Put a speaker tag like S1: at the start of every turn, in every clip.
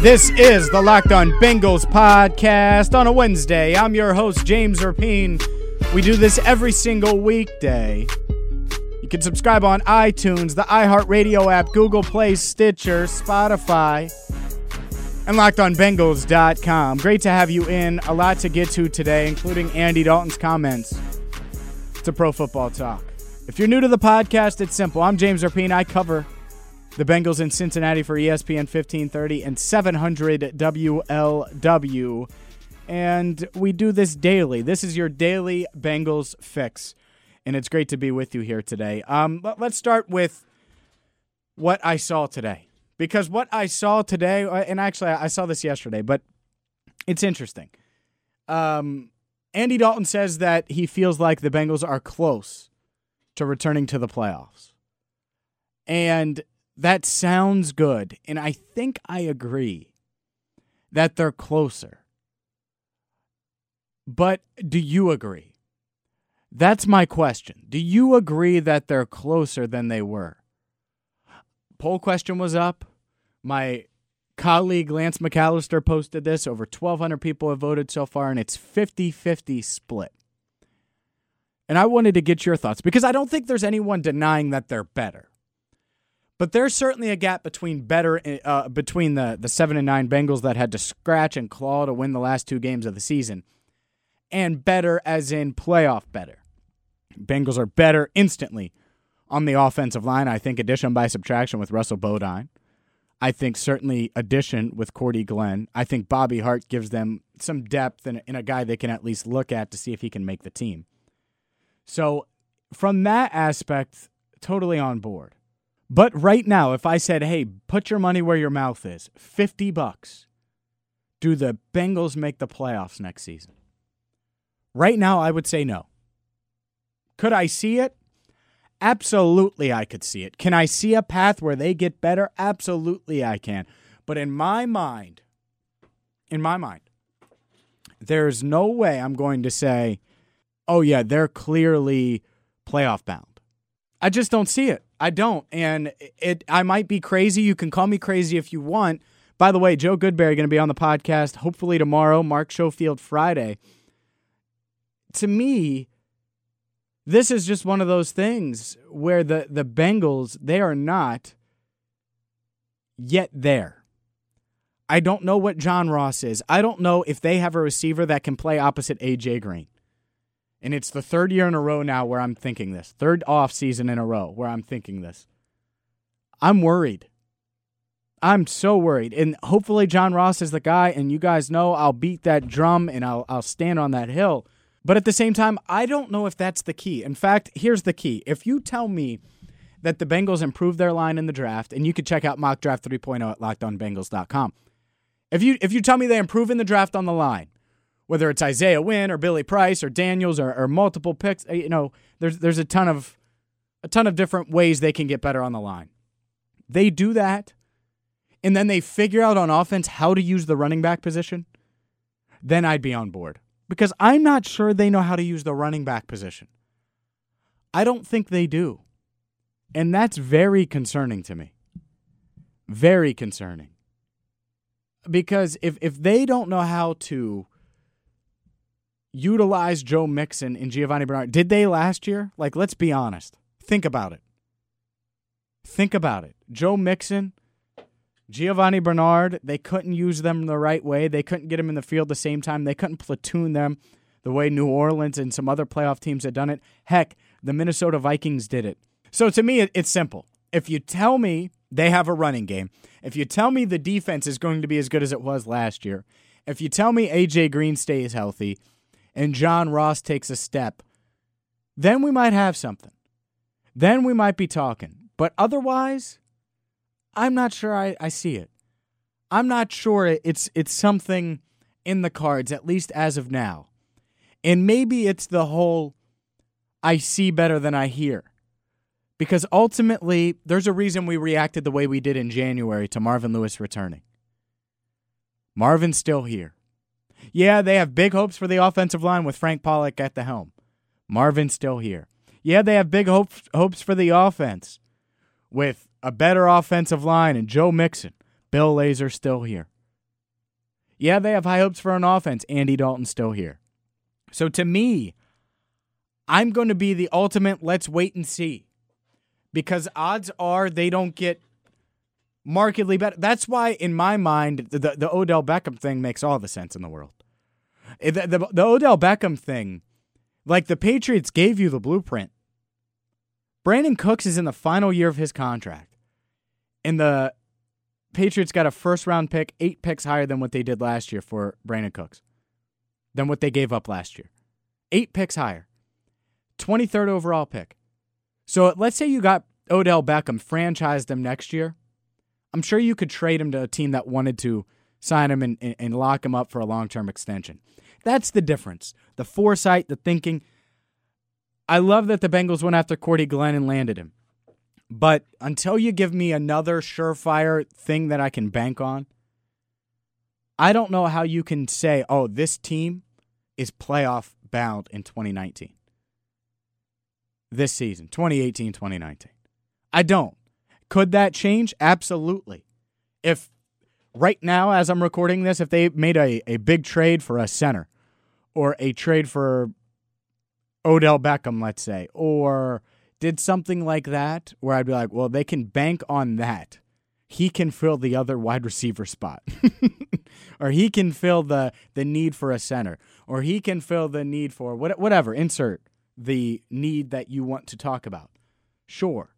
S1: This is the Locked On Bengals podcast on a Wednesday. I'm your host, James Rapien. We do this every single weekday. You can subscribe on iTunes, the iHeartRadio app, Google Play, Stitcher, Spotify, and LockedOnBengals.com. Great to have you in. A lot to get to today, including Andy Dalton's comments to Pro Football Talk. If you're new to the podcast, it's simple. I'm James Rapien. I cover the Bengals in Cincinnati for ESPN 1530 and 700 WLW. And we do this daily. This is your daily Bengals fix. And it's great to be with you here today. Um, let's start with what I saw today. Because what I saw today, uh, and actually I saw this yesterday, but it's interesting. Um, Andy Dalton says that he feels like the Bengals are close to returning to the playoffs. And that sounds good. And I think I agree that they're closer. But do you agree? That's my question. Do you agree that they're closer than they were? Poll question was up. My colleague Lance McAllister posted this. Over 1,200 people have voted so far, and it's 50 50 split. And I wanted to get your thoughts because I don't think there's anyone denying that they're better. But there's certainly a gap between better uh, between the the seven and nine Bengals that had to scratch and claw to win the last two games of the season, and better as in playoff better. Bengals are better instantly on the offensive line. I think addition by subtraction with Russell Bodine. I think certainly addition with Cordy Glenn. I think Bobby Hart gives them some depth and, and a guy they can at least look at to see if he can make the team. So from that aspect, totally on board. But right now, if I said, hey, put your money where your mouth is, 50 bucks, do the Bengals make the playoffs next season? Right now, I would say no. Could I see it? Absolutely, I could see it. Can I see a path where they get better? Absolutely, I can. But in my mind, in my mind, there's no way I'm going to say, oh, yeah, they're clearly playoff bound. I just don't see it. I don't, and it. I might be crazy. You can call me crazy if you want. By the way, Joe Goodberry going to be on the podcast hopefully tomorrow. Mark Schofield Friday. To me, this is just one of those things where the the Bengals they are not yet there. I don't know what John Ross is. I don't know if they have a receiver that can play opposite AJ Green. And it's the third year in a row now where I'm thinking this. Third off season in a row where I'm thinking this. I'm worried. I'm so worried. And hopefully John Ross is the guy and you guys know I'll beat that drum and I'll I'll stand on that hill. But at the same time, I don't know if that's the key. In fact, here's the key. If you tell me that the Bengals improved their line in the draft, and you can check out mock draft 3.0 at lockedonbengals.com. If you if you tell me they improve in the draft on the line, whether it's Isaiah Wynn or Billy Price or Daniels or, or multiple picks. Eh, you know, there's there's a ton of a ton of different ways they can get better on the line. They do that, and then they figure out on offense how to use the running back position. Then I'd be on board because I'm not sure they know how to use the running back position. I don't think they do. And that's very concerning to me. Very concerning. Because if, if they don't know how to utilize Joe Mixon and Giovanni Bernard. Did they last year? Like, let's be honest. Think about it. Think about it. Joe Mixon, Giovanni Bernard, they couldn't use them the right way. They couldn't get them in the field the same time. They couldn't platoon them the way New Orleans and some other playoff teams had done it. Heck, the Minnesota Vikings did it. So to me, it's simple. If you tell me they have a running game, if you tell me the defense is going to be as good as it was last year, if you tell me AJ Green stays healthy, and John Ross takes a step, then we might have something. Then we might be talking. But otherwise, I'm not sure I, I see it. I'm not sure it's it's something in the cards, at least as of now. And maybe it's the whole I see better than I hear. Because ultimately, there's a reason we reacted the way we did in January to Marvin Lewis returning. Marvin's still here. Yeah, they have big hopes for the offensive line with Frank Pollack at the helm. Marvin's still here. Yeah, they have big hopes hopes for the offense with a better offensive line and Joe Mixon. Bill Lazor still here. Yeah, they have high hopes for an offense. Andy Dalton still here. So to me, I'm going to be the ultimate let's wait and see. Because odds are they don't get markedly better. That's why, in my mind, the, the Odell Beckham thing makes all the sense in the world. Eh, the, the, the Odell Beckham thing, like the Patriots gave you the blueprint. Brandin Cooks is in the final year of his contract. And the Patriots got a first round pick, eight picks higher than what they did last year for Brandin Cooks, than what they gave up last year. Eight picks higher. 23rd overall pick. So let's say you got Odell Beckham, franchised him next year. I'm sure you could trade him to a team that wanted to sign him and, and lock him up for a long term extension. That's the difference. The foresight, the thinking. I love that the Bengals went after Cordy Glenn and landed him. But until you give me another surefire thing that I can bank on, I don't know how you can say, oh, this team is playoff bound in 2019. This season, 2018, 2019. I don't. Could that change? Absolutely. If right now, as I'm recording this, if they made a, a big trade for a center or a trade for Odell Beckham, let's say, or did something like that where I'd be like, well, they can bank on that. He can fill the other wide receiver spot. or he can fill the the need for a center or he can fill the need for what, whatever, insert the need that you want to talk about. Sure.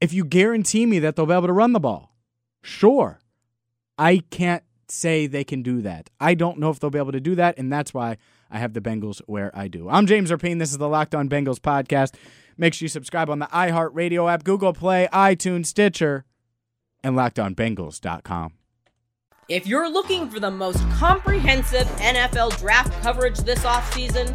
S1: If you guarantee me that they'll be able to run the ball, sure. I can't say they can do that. I don't know if they'll be able to do that, and that's why I have the Bengals where I do. I'm James Rapien. This is the Locked On Bengals podcast. Make sure you subscribe on the iHeartRadio app, Google Play, iTunes, Stitcher, and LockedOnBengals.com.
S2: If you're looking for the most comprehensive NFL draft coverage this offseason,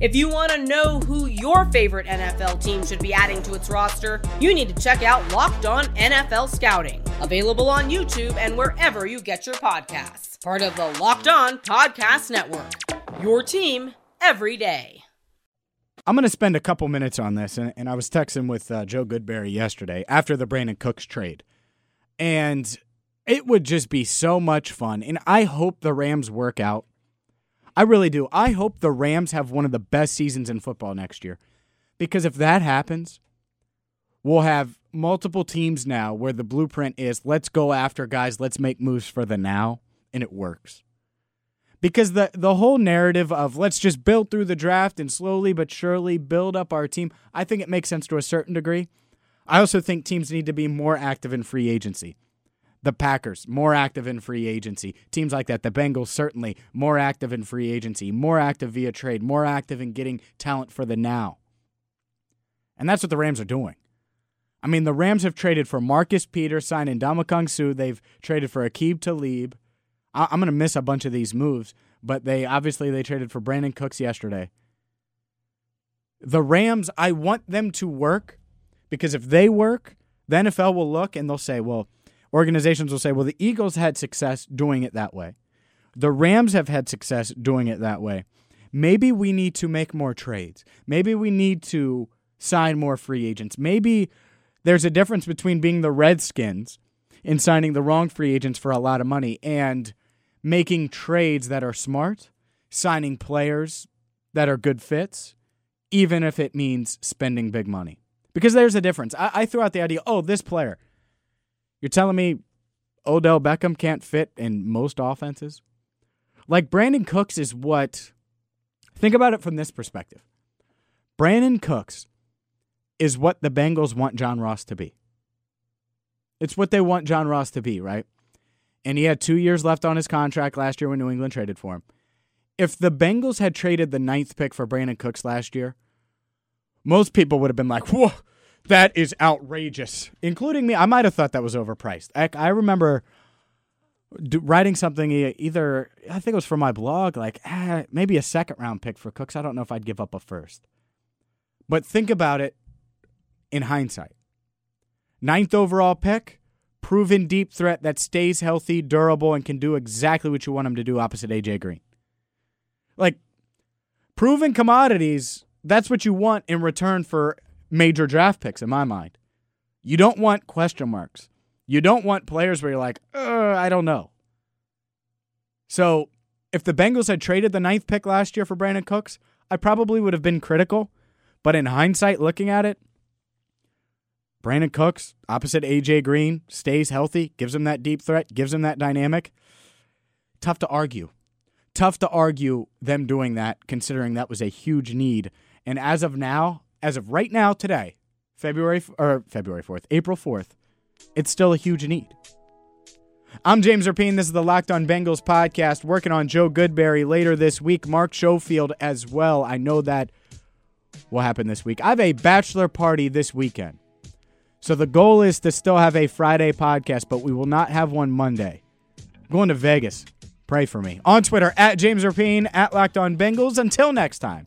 S2: If you want to know who your favorite NFL team should be adding to its roster, you need to check out Locked On NFL Scouting, available on YouTube and wherever you get your podcasts. Part of the Locked On Podcast Network. Your team every day.
S1: I'm going to spend a couple minutes on this, and, and I was texting with uh, Joe Goodberry yesterday after the Brandin Cooks trade, and it would just be so much fun. And I hope the Rams work out I really do. I hope the Rams have one of the best seasons in football next year. Because if that happens, we'll have multiple teams now where the blueprint is let's go after guys, let's make moves for the now, and it works. Because the the whole narrative of let's just build through the draft and slowly but surely build up our team, I think it makes sense to a certain degree. I also think teams need to be more active in free agency the Packers, more active in free agency. Teams like that, the Bengals, certainly more active in free agency, more active via trade, more active in getting talent for the now. And that's what the Rams are doing. I mean, the Rams have traded for Marcus Peters, signing Ndamukong Suh. They've traded for Aqib Talib. I- I'm going to miss a bunch of these moves, but they obviously they traded for Brandin Cooks yesterday. The Rams, I want them to work because if they work, the NFL will look and they'll say, well, organizations will say, well, the Eagles had success doing it that way. The Rams have had success doing it that way. Maybe we need to make more trades. Maybe we need to sign more free agents. Maybe there's a difference between being the Redskins and signing the wrong free agents for a lot of money and making trades that are smart, signing players that are good fits, even if it means spending big money. Because there's a difference. I, I threw out the idea oh, this player, you're telling me Odell Beckham can't fit in most offenses? Like Brandin Cooks is what think about it from this perspective. Brandin Cooks is what the Bengals want John Ross to be. It's what they want John Ross to be, right? and he had two years left on his contract last year when New England traded for him. If the Bengals had traded the ninth pick for Brandin Cooks last year, most people would have been like, whoa, that is outrageous, including me. I might have thought that was overpriced. I, I remember writing something either, I think it was for my blog, like ah, maybe a second round pick for Cooks. I don't know if I'd give up a first. But think about it in hindsight. Ninth overall pick, proven deep threat that stays healthy, durable, and can do exactly what you want him to do opposite AJ Green. Like, proven commodities, that's what you want in return for major draft picks, in my mind. You don't want question marks. You don't want players where you're like, I don't know. So, if the Bengals had traded the ninth pick last year for Brandin Cooks, I probably would have been critical. But in hindsight, looking at it, Brandin Cooks, opposite AJ Green, stays healthy, gives him that deep threat, gives him that dynamic. Tough to argue. Tough to argue them doing that, considering that was a huge need. And as of now, as of right now, today, February or February fourth, April fourth, it's still a huge need. I'm James Rapien. This is the Locked On Bengals podcast. Working on Joe Goodberry later this week. Mark Schofield as well. I know that will happen this week. I have a bachelor party this weekend. So the goal is to still have a Friday podcast, but we will not have one Monday. I'm going to Vegas. Pray for me. On Twitter, at James Rapien, at Locked On Bengals. Until next time,